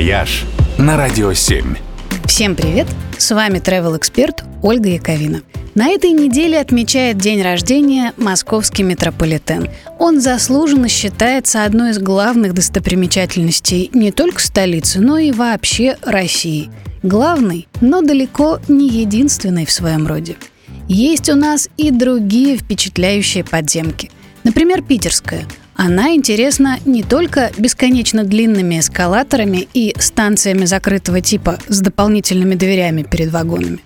«Вояж» на Радио 7. Всем привет! С вами travel эксперт Ольга Яковина. На этой неделе отмечает день рождения московский метрополитен. Он заслуженно считается одной из главных достопримечательностей не только столицы, но и вообще России. Главный, но далеко не единственный в своем роде. Есть у нас и другие впечатляющие подземки. Например, питерская – она интересна не только бесконечно длинными эскалаторами и станциями закрытого типа с дополнительными дверями перед вагонами.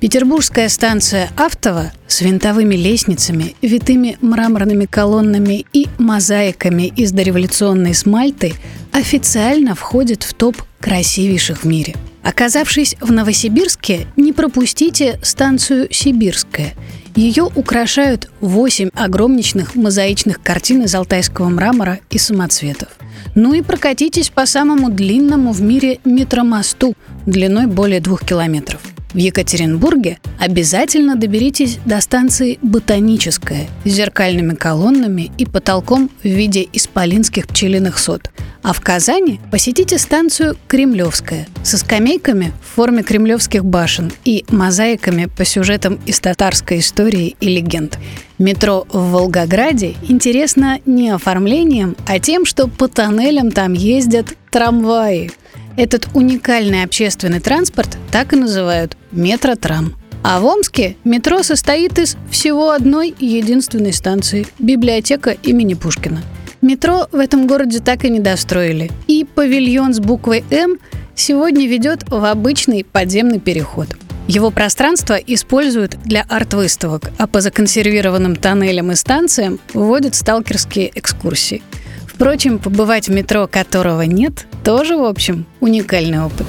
Петербургская станция Автова с винтовыми лестницами, витыми мраморными колоннами и мозаиками из дореволюционной смальты официально входит в топ красивейших в мире. Оказавшись в Новосибирске, не пропустите станцию Сибирская – ее украшают восемь огромничных мозаичных картин из алтайского мрамора и самоцветов. Ну и прокатитесь по самому длинному в мире метромосту длиной более двух километров. В Екатеринбурге обязательно доберитесь до станции «Ботаническая» с зеркальными колоннами и потолком в виде исполинских пчелиных сот. А в Казани посетите станцию «Кремлевская» со скамейками в форме кремлевских башен и мозаиками по сюжетам из татарской истории и легенд. Метро в Волгограде интересно не оформлением, а тем, что по тоннелям там ездят трамваи. Этот уникальный общественный транспорт так и называют метротрам. А в Омске метро состоит из всего одной единственной станции – библиотека имени Пушкина. Метро в этом городе так и не достроили. И павильон с буквой «М» сегодня ведет в обычный подземный переход. Его пространство используют для арт-выставок, а по законсервированным тоннелям и станциям водят сталкерские экскурсии. Впрочем, побывать в метро, которого нет, тоже, в общем, уникальный опыт.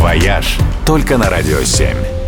«Вояж» только на «Радио 7».